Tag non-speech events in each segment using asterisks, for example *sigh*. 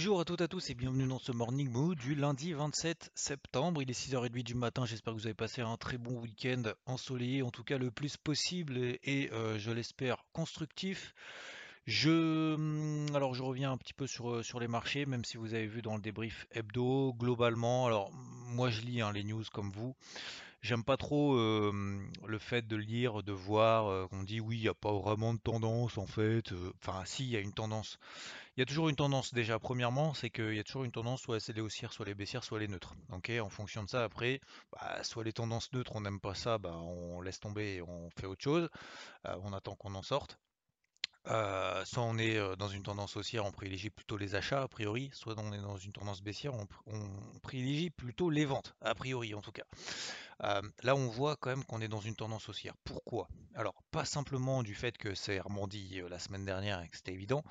Bonjour à toutes et à tous et bienvenue dans ce Morning Mood du lundi 27 septembre. Il est 6h30 du matin. J'espère que vous avez passé un très bon week-end ensoleillé, en tout cas le plus possible et, euh, je l'espère constructif. Je, hum, alors je reviens un petit peu sur, euh, sur les marchés, même si vous avez vu dans le débrief hebdo, globalement, alors moi je lis hein, les news comme vous. J'aime pas trop le fait de lire, de voir qu'on dit oui, il n'y a pas vraiment de tendance en fait. Enfin, si, il y a une tendance. Il y a toujours une tendance déjà. Premièrement, c'est qu'il y a toujours une tendance, soit c'est les haussières, soit les baissières, soit les neutres. En fonction de ça, après, bah, soit les tendances neutres, on n'aime pas ça, bah, on laisse tomber et on fait autre chose. On attend qu'on en sorte. Soit on est dans une tendance haussière, on privilégie plutôt les achats a priori, soit on est dans une tendance baissière, on, pr- on privilégie plutôt les ventes, a priori en tout cas. Là, on voit quand même qu'on est dans une tendance haussière. Pourquoi? Alors, pas simplement du fait que c'est rebondi euh, la semaine dernière et que c'était évident,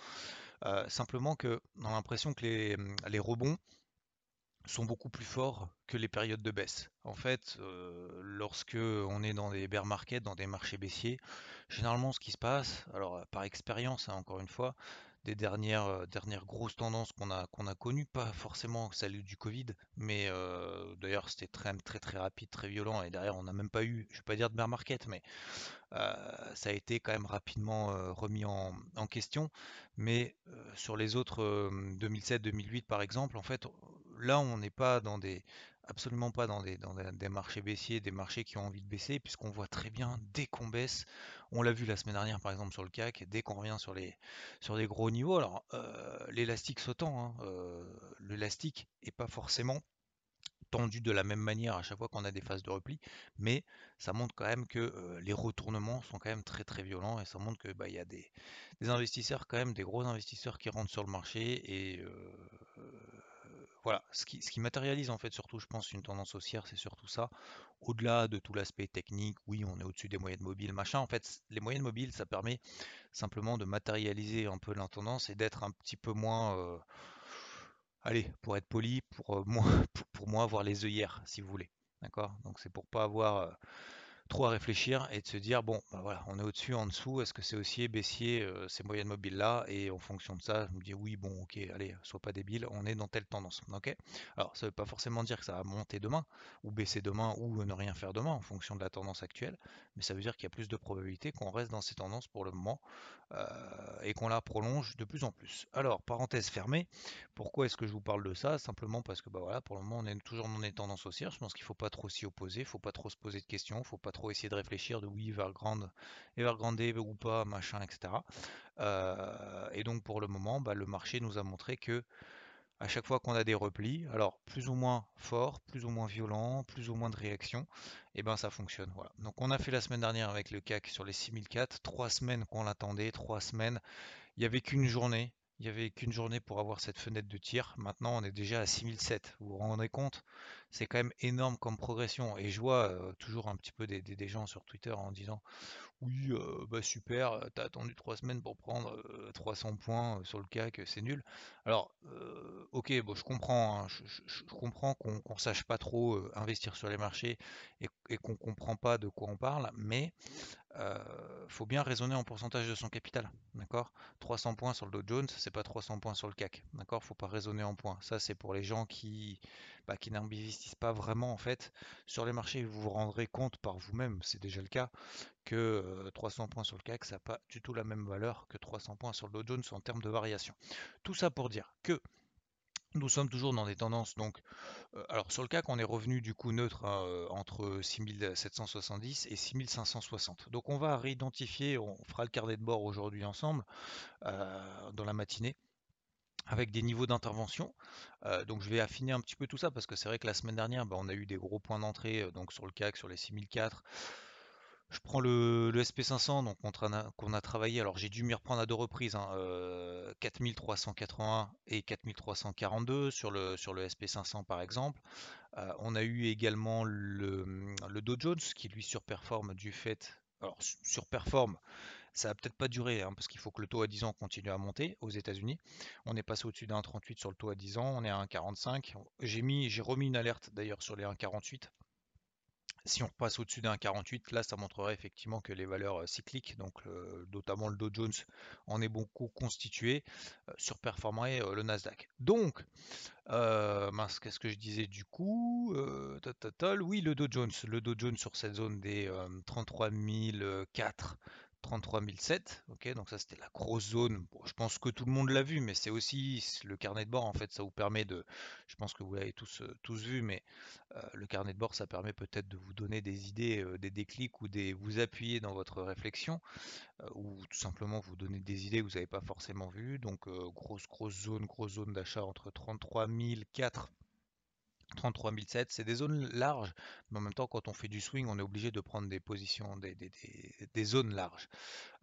simplement que on a l'impression que les, les rebonds sont beaucoup plus forts que les périodes de baisse. En fait, euh, lorsque on est dans des bear markets, dans des marchés baissiers, généralement ce qui se passe, alors par expérience, hein, encore une fois, des dernières, euh, dernières grosses tendances qu'on a, a connues, pas forcément celle du Covid, mais euh, d'ailleurs c'était très, très très rapide, très violent, et derrière on n'a même pas eu, je vais pas dire de bear market, mais euh, ça a été quand même rapidement remis en, en question. Mais sur les autres 2007-2008 par exemple, en fait, là on n'est pas dans des absolument pas dans des, marchés baissiers, des marchés qui ont envie de baisser, puisqu'on voit très bien dès qu'on baisse, on l'a vu la semaine dernière par exemple sur le CAC, dès qu'on revient sur les des gros niveaux, alors euh, l'élastique sautant, hein, euh, l'élastique est pas forcément tendu de la même manière à chaque fois qu'on a des phases de repli, mais ça montre quand même que euh, les retournements sont quand même très très violents et ça montre que bah, il y a des, investisseurs quand même, des gros investisseurs qui rentrent sur le marché et voilà, ce qui, matérialise en fait surtout, je pense, une tendance haussière, c'est surtout ça. Au-delà de tout l'aspect technique, oui, on est au-dessus des moyennes mobiles, machin. En fait, les moyennes mobiles, ça permet simplement de matérialiser un peu la tendance et d'être un petit peu moins, euh, allez, pour être poli, pour, euh, *laughs* moins, pour, pour moi avoir les œillères, si vous voulez. D'accord? Donc c'est pour pas avoir euh, trop à réfléchir et de se dire bon bah voilà on est au-dessus en dessous est-ce que c'est haussier baissier euh, ces moyennes mobiles là et en fonction de ça je me dis oui bon ok allez sois pas débile on est dans telle tendance ok? Alors ça veut pas forcément dire que ça va monter demain ou baisser demain ou ne rien faire demain en fonction de la tendance actuelle mais ça veut dire qu'il y a plus de probabilité qu'on reste dans ces tendances pour le moment euh, et qu'on la prolonge de plus en plus. Alors parenthèse fermée pourquoi est-ce que je vous parle de ça? Simplement parce que bah voilà pour le moment on est toujours dans des tendances haussières je pense qu'il faut pas trop s'y opposer faut pas trop se poser de questions faut pas trop essayer de réfléchir de oui vers grande Evergrande ou pas, machin, etc. Euh, et donc pour le moment, bah, le marché nous a montré que à chaque fois qu'on a des replis, alors plus ou moins forts, plus ou moins violents, plus ou moins de réactions, et ben ça fonctionne. Voilà. Donc on a fait la semaine dernière avec le CAC sur les 6004, trois semaines qu'on l'attendait, trois semaines, il n'y avait qu'une journée. Il n'y avait qu'une journée pour avoir cette fenêtre de tir. Maintenant, on est déjà à 6007. Vous vous rendez compte? C'est quand même énorme comme progression. Et je vois euh, toujours un petit peu des, gens sur Twitter en disant oui, bah super, t'as attendu trois semaines pour prendre euh, 300 points sur le CAC, c'est nul. Alors, ok, bon, je comprends, hein, je, comprends qu'on qu'on sache pas trop investir sur les marchés et, qu'on comprend pas de quoi on parle, mais faut bien raisonner en pourcentage de son capital, d'accord? 300 points sur le Dow Jones, c'est pas 300 points sur le CAC, d'accord? Faut pas raisonner en points. Ça, c'est pour les gens qui, bah, qui n'investissent pas vraiment en fait sur les marchés. Vous vous rendrez compte par vous-même, c'est déjà le cas que euh, 300 points sur le CAC, ça n'a pas du tout la même valeur que 300 points sur le Dow Jones en termes de variation. Tout ça pour dire que nous sommes toujours dans des tendances. Donc, alors sur le CAC, on est revenu du coup neutre hein, entre 6770 et 6560. Donc, on va réidentifier, on fera le carnet de bord aujourd'hui ensemble dans la matinée avec des niveaux d'intervention. Euh, donc je vais affiner un petit peu tout ça parce que c'est vrai que la semaine dernière, bah, on a eu des gros points d'entrée euh, donc sur le CAC, sur les 6004, Je prends le, SP500 donc qu'on a, travaillé. Alors j'ai dû m'y reprendre à deux reprises, 4381 hein, et 4342 sur le, sur le SP500 par exemple. Euh, on a eu également le, le, Dow Jones qui lui surperforme du fait. Alors surperforme, ça va peut-être pas durer hein, parce qu'il faut que le taux à 10 ans continue à monter aux États-Unis. On est passé au-dessus d'un 1,38 sur le taux à 10 ans, on est à 1,45. J'ai mis, j'ai remis une alerte d'ailleurs sur les 1,48 si on repasse au-dessus d'un 48, là ça montrerait effectivement que les valeurs euh, cycliques, donc notamment le Dow Jones, en est beaucoup constitué, euh, surperformerait euh, le Nasdaq. Donc, mince, qu'est-ce que je disais du coup Oui, le Dow Jones, le Dow Jones sur cette zone des 33 004 33 007, ok, donc ça c'était la grosse zone. je pense que tout le monde l'a vu, mais c'est aussi le carnet de bord en fait, ça vous permet de, je pense que vous l'avez tous, euh, tous vu, mais euh, le carnet de bord ça permet peut-être de vous donner des idées, euh, des déclics ou des vous appuyer dans votre réflexion, ou tout simplement vous donner des idées que vous n'avez pas forcément vues. Donc grosse grosse zone, grosse zone d'achat entre 33 004 33 007, c'est des zones larges, mais en même temps, quand on fait du swing, on est obligé de prendre des positions, des, zones larges.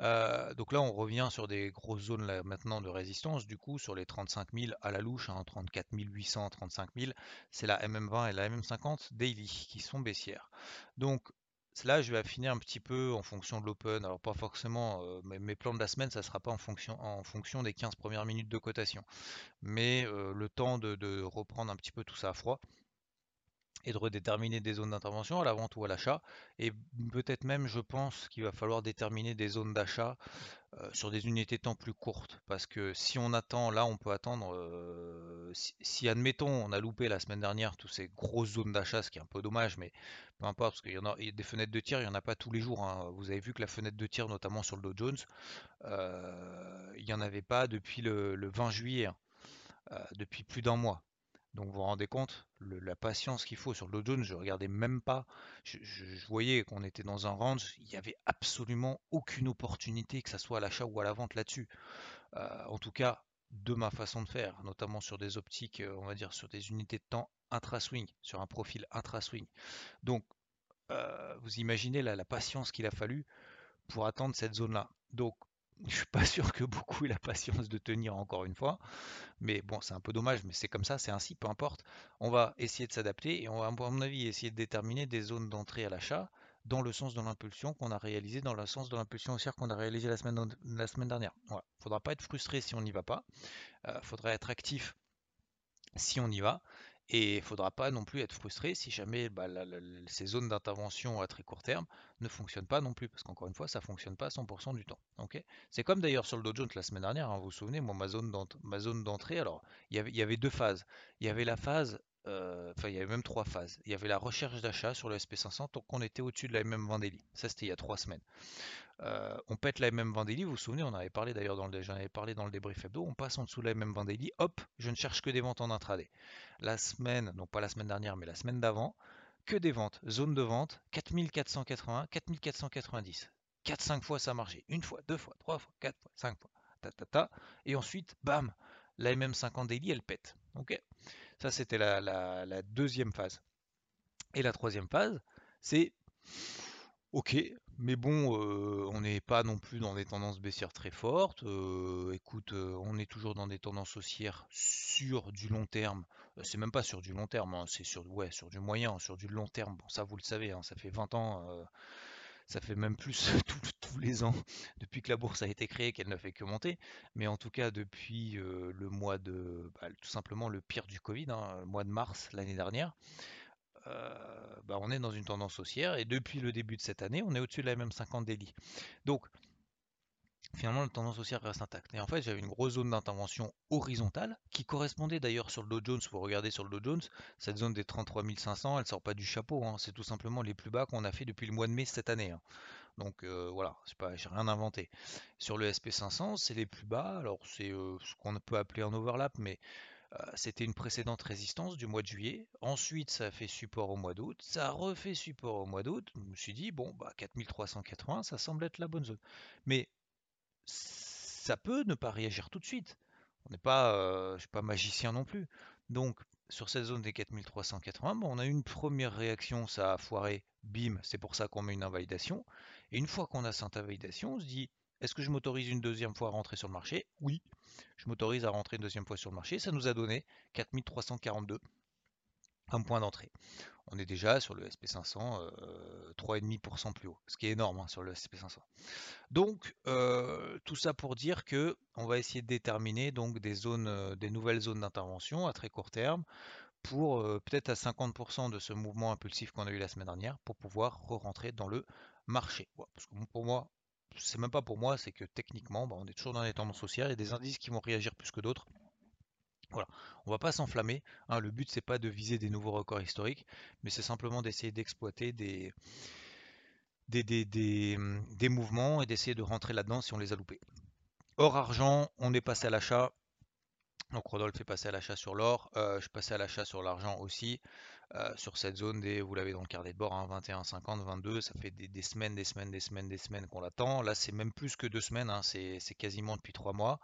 Euh, donc là, on revient sur des grosses zones maintenant de résistance, du coup, sur les 35 000 à la louche, 34 800, 35 000, c'est la MM20 et la MM50 daily qui sont baissières. Donc Là, je vais affiner un petit peu en fonction de l'open. Alors, pas forcément, euh, mes, plans de la semaine, ça ne sera pas en fonction, des 15 premières minutes de cotation. Mais euh, le temps de, reprendre un petit peu tout ça à froid et de redéterminer des zones d'intervention à la vente ou à l'achat. Et peut-être même, je pense qu'il va falloir déterminer des zones d'achat euh, sur des unités de temps plus courtes. Parce que si on attend, là, on peut attendre. Euh, si, admettons, on a loupé la semaine dernière toutes ces grosses zones d'achat, ce qui est un peu dommage, mais peu importe, parce qu'il y en a des fenêtres de tir, il n'y en a pas tous les jours. Hein. Vous avez vu que la fenêtre de tir, notamment sur le Dow Jones, euh, il n'y en avait pas depuis le, 20 juillet, hein. depuis plus d'un mois. Donc vous vous rendez compte, la patience qu'il faut sur Jones, je regardais même pas, je, voyais qu'on était dans un range, il n'y avait absolument aucune opportunité, que ce soit à l'achat ou à la vente là-dessus. Euh, en tout cas, de ma façon de faire, notamment sur des optiques, euh, on va dire sur des unités de temps intra-swing, sur un profil intra-swing. Donc, euh, vous imaginez la patience qu'il a fallu pour attendre cette zone-là. Donc, je suis pas *laughs* sûr que beaucoup aient la patience de tenir encore une fois. Mais bon, c'est un peu dommage, mais c'est comme ça, c'est ainsi, peu importe. On va essayer de s'adapter et on va, à mon avis, essayer de déterminer des zones d'entrée à l'achat dans le sens de l'impulsion qu'on a réalisé, dans le sens de l'impulsion haussière qu'on a réalisé la semaine, la semaine dernière. Faudra pas être frustré si on n'y va pas. Il euh, faudra être actif si on y va. Et il ne faudra pas non plus être frustré si jamais bah, ces zones d'intervention à très court terme ne fonctionnent pas non plus, parce qu'encore une fois, ça ne fonctionne pas 100% du temps. c'est comme d'ailleurs sur le Dow Jones la semaine dernière, hein, vous vous souvenez, moi, ma zone d'entrée, alors il y, avait, deux phases. Il y avait la phase, enfin il y avait même trois phases. Il y avait la recherche d'achat sur le SP500 tant qu'on était au-dessus de la MM Vendélie. Ça c'était il y a trois semaines. Euh, on pète la MM Vendélie, vous vous souvenez, on avait parlé d'ailleurs dans le, j'en avais parlé dans le débrief hebdo, on passe en dessous de la MM Vendélie, hop, je ne cherche que des ventes en intraday. La semaine, non pas la semaine dernière, mais la semaine d'avant, que des ventes, zone de vente, 4480, 4490. 4-5 fois ça a marché, une fois, deux fois, trois fois, quatre fois, cinq fois, ta, ta, ta. et ensuite, bam, la MM50 Daily, elle pète. Ok? Ça, c'était la deuxième phase. Et la troisième phase, c'est Ok, mais bon, euh, on n'est pas non plus dans des tendances baissières très fortes. Euh, écoute, euh, on est toujours dans des tendances haussières sur du long terme. c'est même pas sur du long terme, hein, c'est sur, du moyen, sur du long terme. Bon, ça vous le savez, hein, ça fait 20 ans, ça fait même plus *laughs* tous les ans *laughs* depuis que la bourse a été créée qu'elle ne fait que monter. Mais en tout cas, depuis le mois de, bah, tout simplement le pire du Covid, hein, le mois de mars l'année dernière. Euh, bah, on est dans une tendance haussière et depuis le début de cette année, on est au-dessus de la même 50 daily. Donc, finalement, la tendance haussière reste intacte. Et en fait, j'avais une grosse zone d'intervention horizontale qui correspondait d'ailleurs sur le Dow Jones. Vous regardez sur le Dow Jones, cette zone des 33 500, elle sort pas du chapeau. Hein. C'est tout simplement les plus bas qu'on a fait depuis le mois de mai cette année. Hein. Donc voilà, pas, j'ai rien inventé. Sur le SP500, c'est les plus bas. Alors c'est ce qu'on peut appeler un overlap, mais c'était une précédente résistance du mois de juillet. Ensuite, ça a fait support au mois d'août. Ça a refait support au mois d'août. Je me suis dit, bon, bah, 4380, ça semble être la bonne zone. Mais ça peut ne pas réagir tout de suite. On n'est pas, je suis pas magicien non plus. Donc, sur cette zone des 4380, on a une première réaction, ça a foiré, bim, c'est pour ça qu'on met une invalidation. Et une fois qu'on a cette validation, on se dit, est-ce que je m'autorise une deuxième fois à rentrer sur le marché? Oui, je m'autorise à rentrer une deuxième fois sur le marché. Ça nous a donné 4342 un point d'entrée. On est déjà sur le SP500 euh, 3,5% plus haut, ce qui est énorme hein, sur le SP500. Donc euh, tout ça pour dire que on va essayer de déterminer donc des zones, euh, des nouvelles zones d'intervention à très court terme pour euh, peut-être à 50% de ce mouvement impulsif qu'on a eu la semaine dernière pour pouvoir re-rentrer dans le marché. parce que pour moi, c'est même pas pour moi, c'est que techniquement, bah, on est toujours dans les tendances haussières. Il y a des indices qui vont réagir plus que d'autres. Voilà, on va pas s'enflammer. Hein, le but c'est pas de viser des nouveaux records historiques, mais c'est simplement d'essayer d'exploiter des mouvements et d'essayer de rentrer là-dedans si on les a loupés. Or argent, on est passé à l'achat. Donc Rodolphe est passé à l'achat sur l'or. Euh, je passais à l'achat sur l'argent aussi. Euh, sur cette zone vous l'avez dans le carnet de bord, hein, 21, 50, 22, ça fait des, semaines, des semaines, des semaines, des semaines qu'on l'attend. Là, c'est même plus que deux semaines, hein, c'est quasiment depuis trois mois.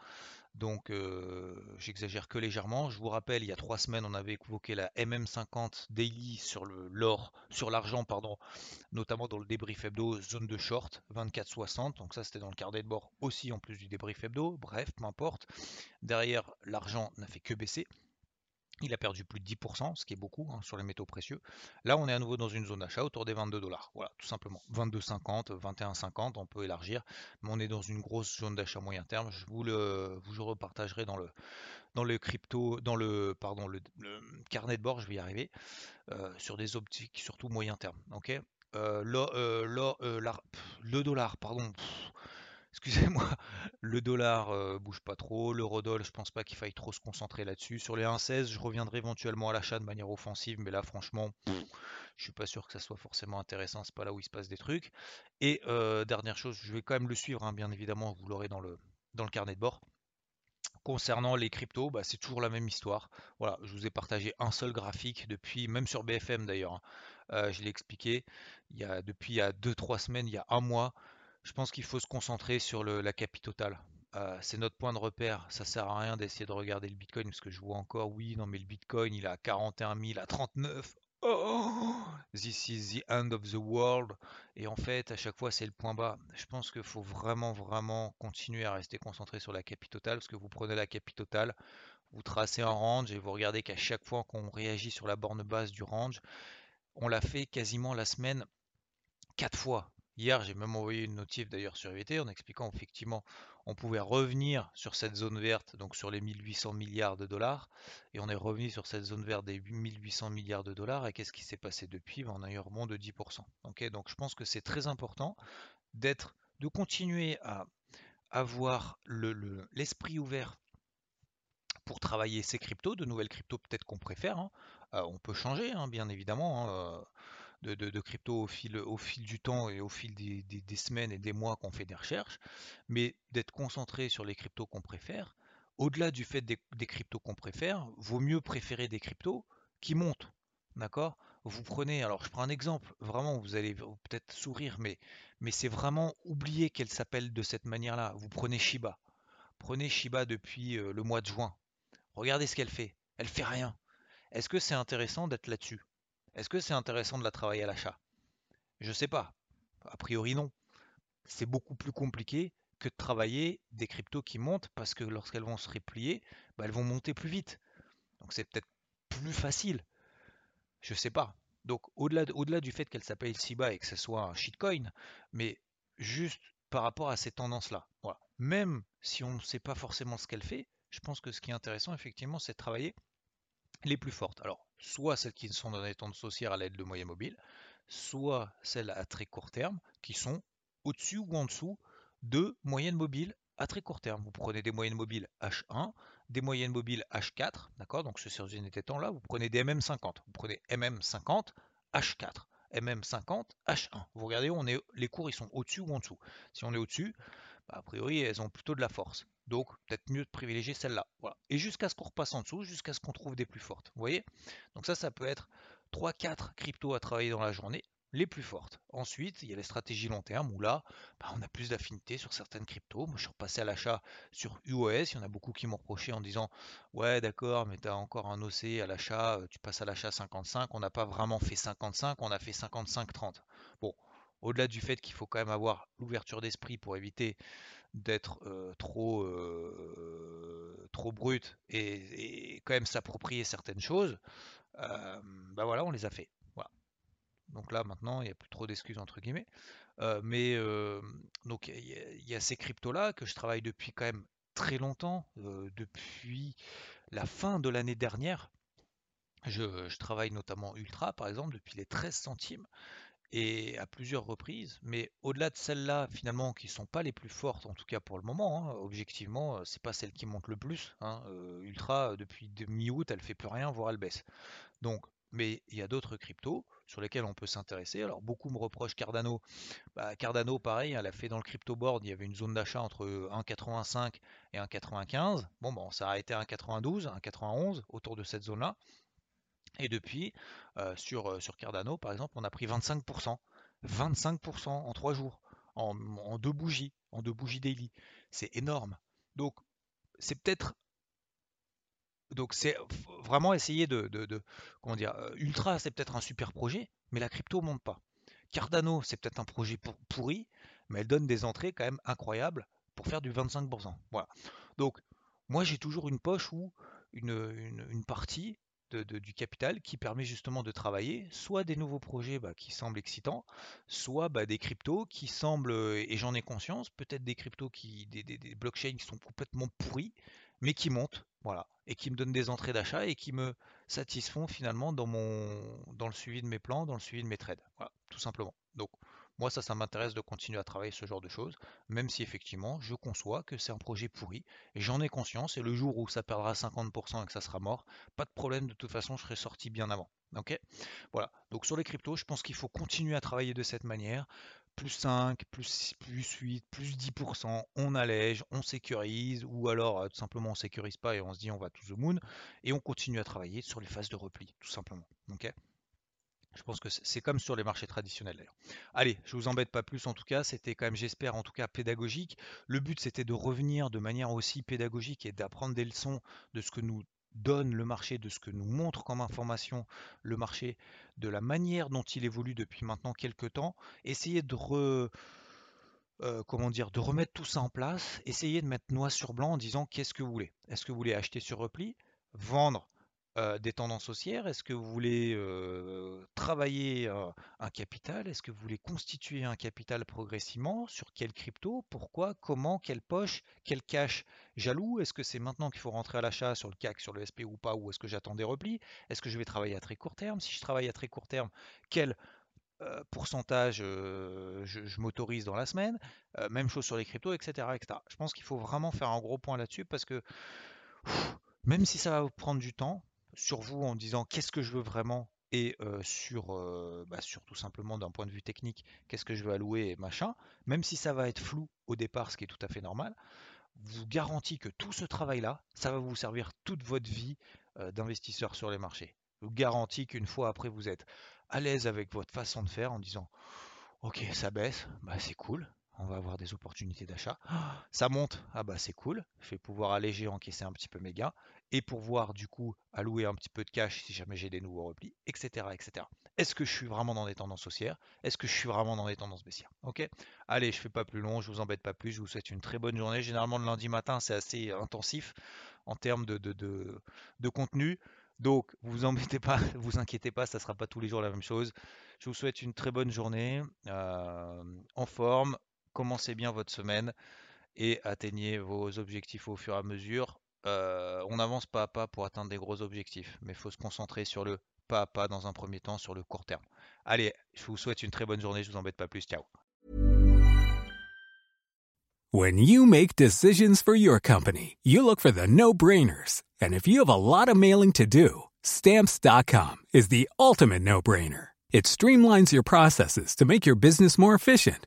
Donc, euh, j'exagère que légèrement. Je vous rappelle, il y a trois semaines, on avait évoqué la MM50 daily sur l'or, sur l'argent, pardon, notamment dans le débrief hebdo, zone de short, 24,60. Donc ça, c'était dans le carnet de bord aussi, en plus du débrief hebdo. Bref, peu importe. Derrière, l'argent n'a fait que baisser. Il a perdu plus de 10%, ce qui est beaucoup hein, sur les métaux précieux. Là, on est à nouveau dans une zone d'achat autour des 22 dollars. Voilà, tout simplement. 22,50, 21,50, on peut élargir, mais on est dans une grosse zone d'achat moyen terme. Je vous le, vous repartagerai dans le, dans le crypto, dans le, pardon, le, carnet de bord, je vais y arriver, euh, sur des optiques surtout moyen terme. Euh, euh, le dollar, pardon excusez-moi, *laughs* le dollar euh, bouge pas trop, l'eurodoll, je pense pas qu'il faille trop se concentrer là-dessus. Sur les 1,16, je reviendrai éventuellement à l'achat de manière offensive, mais là, franchement, je suis pas sûr que ça soit forcément intéressant, c'est pas là où il se passe des trucs. Et euh, dernière chose, je vais quand même le suivre, hein, bien évidemment, vous l'aurez dans le, dans le carnet de bord. Concernant les cryptos, bah, c'est toujours la même histoire. Voilà, je vous ai partagé un seul graphique depuis, même sur BFM d'ailleurs. Hein. Euh, je l'ai expliqué. Il y a depuis il y a 2-3 semaines, il y a un mois, je pense qu'il faut se concentrer sur la capi totale. Euh, c'est notre point de repère. Ça sert à rien d'essayer de regarder le Bitcoin parce que je vois encore, oui, non, mais le Bitcoin il est à 41 000, à 39. Oh, this is the end of the world. Et en fait, à chaque fois, c'est le point bas. Je pense qu'il faut vraiment, vraiment continuer à rester concentré sur la capi totale parce que vous prenez la capi totale, vous tracez un range et vous regardez qu'à chaque fois qu'on réagit sur la borne basse du range, on l'a fait quasiment la semaine 4 fois. Hier, j'ai même envoyé une notif d'ailleurs sur EVT en expliquant effectivement on pouvait revenir sur cette zone verte, donc sur les 1800 milliards de dollars, et on est revenu sur cette zone verte des 1800 milliards de dollars, et qu'est-ce qui s'est passé depuis? Ben, On a eu un rebond de 10%. donc je pense que c'est très important d'être, de continuer à avoir l'esprit ouvert pour travailler ces cryptos, de nouvelles cryptos peut-être qu'on préfère. Hein. Euh, on peut changer, hein, bien évidemment. Hein, de, crypto au fil, au fil du temps et au fil des, semaines et des mois qu'on fait des recherches, mais d'être concentré sur les cryptos qu'on préfère. Au-delà du fait des, cryptos qu'on préfère, vaut mieux préférer des cryptos qui montent. D'accord? Vous prenez, alors je prends un exemple, vraiment vous allez peut-être sourire, mais, mais c'est vraiment oublier qu'elle s'appelle de cette manière-là. Vous prenez Shiba. Prenez Shiba depuis euh, le mois de juin. Regardez ce qu'elle fait. Elle fait rien. Est-ce que c'est intéressant d'être là-dessus? Est-ce que c'est intéressant de la travailler à l'achat? Je ne sais pas. A priori non. C'est beaucoup plus compliqué que de travailler des cryptos qui montent parce que lorsqu'elles vont se replier, bah, elles vont monter plus vite. Donc c'est peut-être plus facile. Je ne sais pas. Donc au-delà au du fait qu'elle s'appelle SIBA et que ce soit un shitcoin, mais juste par rapport à ces tendances-là. Même si on ne sait pas forcément ce qu'elle fait, je pense que ce qui est intéressant effectivement, c'est de travailler les plus fortes. Alors, soit celles qui sont dans des tendances haussières à l'aide de moyens mobiles, soit celles à très court terme qui sont au-dessus ou en dessous de moyennes mobiles à très court terme. Vous prenez des moyennes mobiles H1, des moyennes mobiles H4, d'accord? Donc ce sur une temps là, vous prenez des MM50, vous prenez MM50 H4, MM50 H1. Vous regardez, on est, les cours ils sont au-dessus ou en dessous? Si on est au-dessus, bah, a priori elles ont plutôt de la force. Donc peut-être mieux de privilégier celle-là. Voilà. Et jusqu'à ce qu'on repasse en dessous, jusqu'à ce qu'on trouve des plus fortes. Vous voyez? Donc ça, ça peut être 3-4 cryptos à travailler dans la journée, les plus fortes. Ensuite, il y a les stratégies long terme où là, bah, on a plus d'affinité sur certaines cryptos. Moi, je suis repassé à l'achat sur UOS. Il y en a beaucoup qui m'ont reproché en disant Ouais, d'accord, mais tu as encore un OC à l'achat, euh, tu passes à l'achat 55. On n'a pas vraiment fait 55, on a fait 55-30. Bon, au-delà du fait qu'il faut quand même avoir l'ouverture d'esprit pour éviter d'être trop, brut et, quand même s'approprier certaines choses, bah voilà, on les a fait. Voilà. Donc là maintenant, il n'y a plus trop d'excuses entre guillemets. mais donc il y, a ces cryptos-là que je travaille depuis quand même très longtemps, depuis la fin de l'année dernière. Je, travaille notamment Ultra par exemple depuis les 13 centimes et à plusieurs reprises. Mais au-delà de celles-là, finalement, qui ne sont pas les plus fortes, en tout cas pour le moment, hein, objectivement, euh, c'est pas celle qui monte le plus. Hein, euh, Ultra, depuis mi-août, elle fait plus rien, voire elle baisse. Donc, mais il y a d'autres cryptos sur lesquels on peut s'intéresser. Alors beaucoup me reprochent Cardano. Bah, Cardano, pareil, elle a fait dans le crypto board, il y avait une zone d'achat entre 1,85 et 1,95. Bon, bon, ça a à 1,92, 1,91 autour de cette zone-là. Et depuis, euh, sur, sur Cardano, par exemple, on a pris 25%. 25% en 3 jours, en, deux bougies, en deux bougies daily. C'est énorme. Donc, c'est peut-être. Donc, c'est vraiment essayer de, Comment dire Ultra, c'est peut-être un super projet, mais la crypto ne monte pas. Cardano, c'est peut-être un projet pourri, mais elle donne des entrées quand même incroyables pour faire du 25%. Voilà. Donc, moi, j'ai toujours une poche ou une, une partie du capital qui permet justement de travailler soit des nouveaux projets bah, qui semblent excitants, soit bah, des cryptos qui semblent, et j'en ai conscience, peut-être des cryptos qui, des, des, blockchains qui sont complètement pourris, mais qui montent, voilà, et qui me donnent des entrées d'achat et qui me satisfont finalement dans mon, dans le suivi de mes plans, dans le suivi de mes trades, voilà, tout simplement. Donc moi, ça, ça m'intéresse de continuer à travailler ce genre de choses, même si effectivement, je conçois que c'est un projet pourri, j'en ai conscience, et le jour où ça perdra 50% et que ça sera mort, pas de problème, de toute façon, je serai sorti bien avant. Ok? Voilà. Donc sur les cryptos, je pense qu'il faut continuer à travailler de cette manière. Plus 5, plus, plus 8, plus 10%, on allège, on sécurise, ou alors euh, tout simplement on sécurise pas et on se dit on va to the moon, et on continue à travailler sur les phases de repli, tout simplement. Je pense que c'est comme sur les marchés traditionnels d'ailleurs. Allez, je vous embête pas plus en tout cas, c'était quand même j'espère en tout cas pédagogique. Le but c'était de revenir de manière aussi pédagogique et d'apprendre des leçons de ce que nous donne le marché, de ce que nous montre comme information le marché, de la manière dont il évolue depuis maintenant quelques temps, essayer de euh, de remettre tout ça en place, essayer de mettre noix sur blanc en disant qu'est-ce que vous voulez. Est-ce que vous voulez acheter sur repli, vendre des tendances haussières? Est-ce que vous voulez travailler un capital? Est-ce que vous voulez constituer un capital progressivement? Sur quelle crypto? Pourquoi? Comment? Quelle poche? Quel cash? Jaloux? Est-ce que c'est maintenant qu'il faut rentrer à l'achat sur le CAC, sur le SP ou pas? Ou est-ce que j'attends des replis? Est-ce que je vais travailler à très court terme? Si je travaille à très court terme, quel pourcentage je, m'autorise dans la semaine? Même chose sur les cryptos, etc. etc. Je pense qu'il faut vraiment faire un gros point là-dessus parce que même si ça va prendre du temps, sur vous en disant qu'est-ce que je veux vraiment et sur, bah, sur tout simplement d'un point de vue technique, qu'est-ce que je veux allouer et machin, même si ça va être flou au départ, ce qui est tout à fait normal, vous garantit que tout ce travail-là, ça va vous servir toute votre vie d'investisseur sur les marchés. Vous garantis qu'une fois après, vous êtes à l'aise avec votre façon de faire en disant Ok, ça baisse, bah c'est cool, on va avoir des opportunités d'achat. *gasps* Ça monte, ah bah c'est cool, je vais pouvoir alléger, encaisser un petit peu mes gains et pour voir du coup allouer un petit peu de cash si jamais j'ai des nouveaux replis, etc. etc. Est-ce que je suis vraiment dans des tendances haussières? Est-ce que je suis vraiment dans des tendances baissières? Ok Allez, je fais pas plus long, je vous embête pas plus, je vous souhaite une très bonne journée. Généralement le lundi matin c'est assez intensif en termes de, contenu. Donc vous *laughs* embêtez pas, vous inquiétez pas, ça sera pas tous les jours la même chose. Je vous souhaite une très bonne journée, euh, en forme, commencez bien votre semaine et atteignez vos objectifs au fur et à mesure. Euh, on avance pas à pas pour atteindre des gros objectifs, mais il faut se concentrer sur le pas à pas dans un premier temps, sur le court terme. Allez, je vous souhaite une très bonne journée, je vous embête pas plus, ciao. When you make decisions for your company, you look for the no-brainers. And if you have a lot of mailing to do, stamps.com is the ultimate no-brainer. It streamlines your processes to make your business more efficient,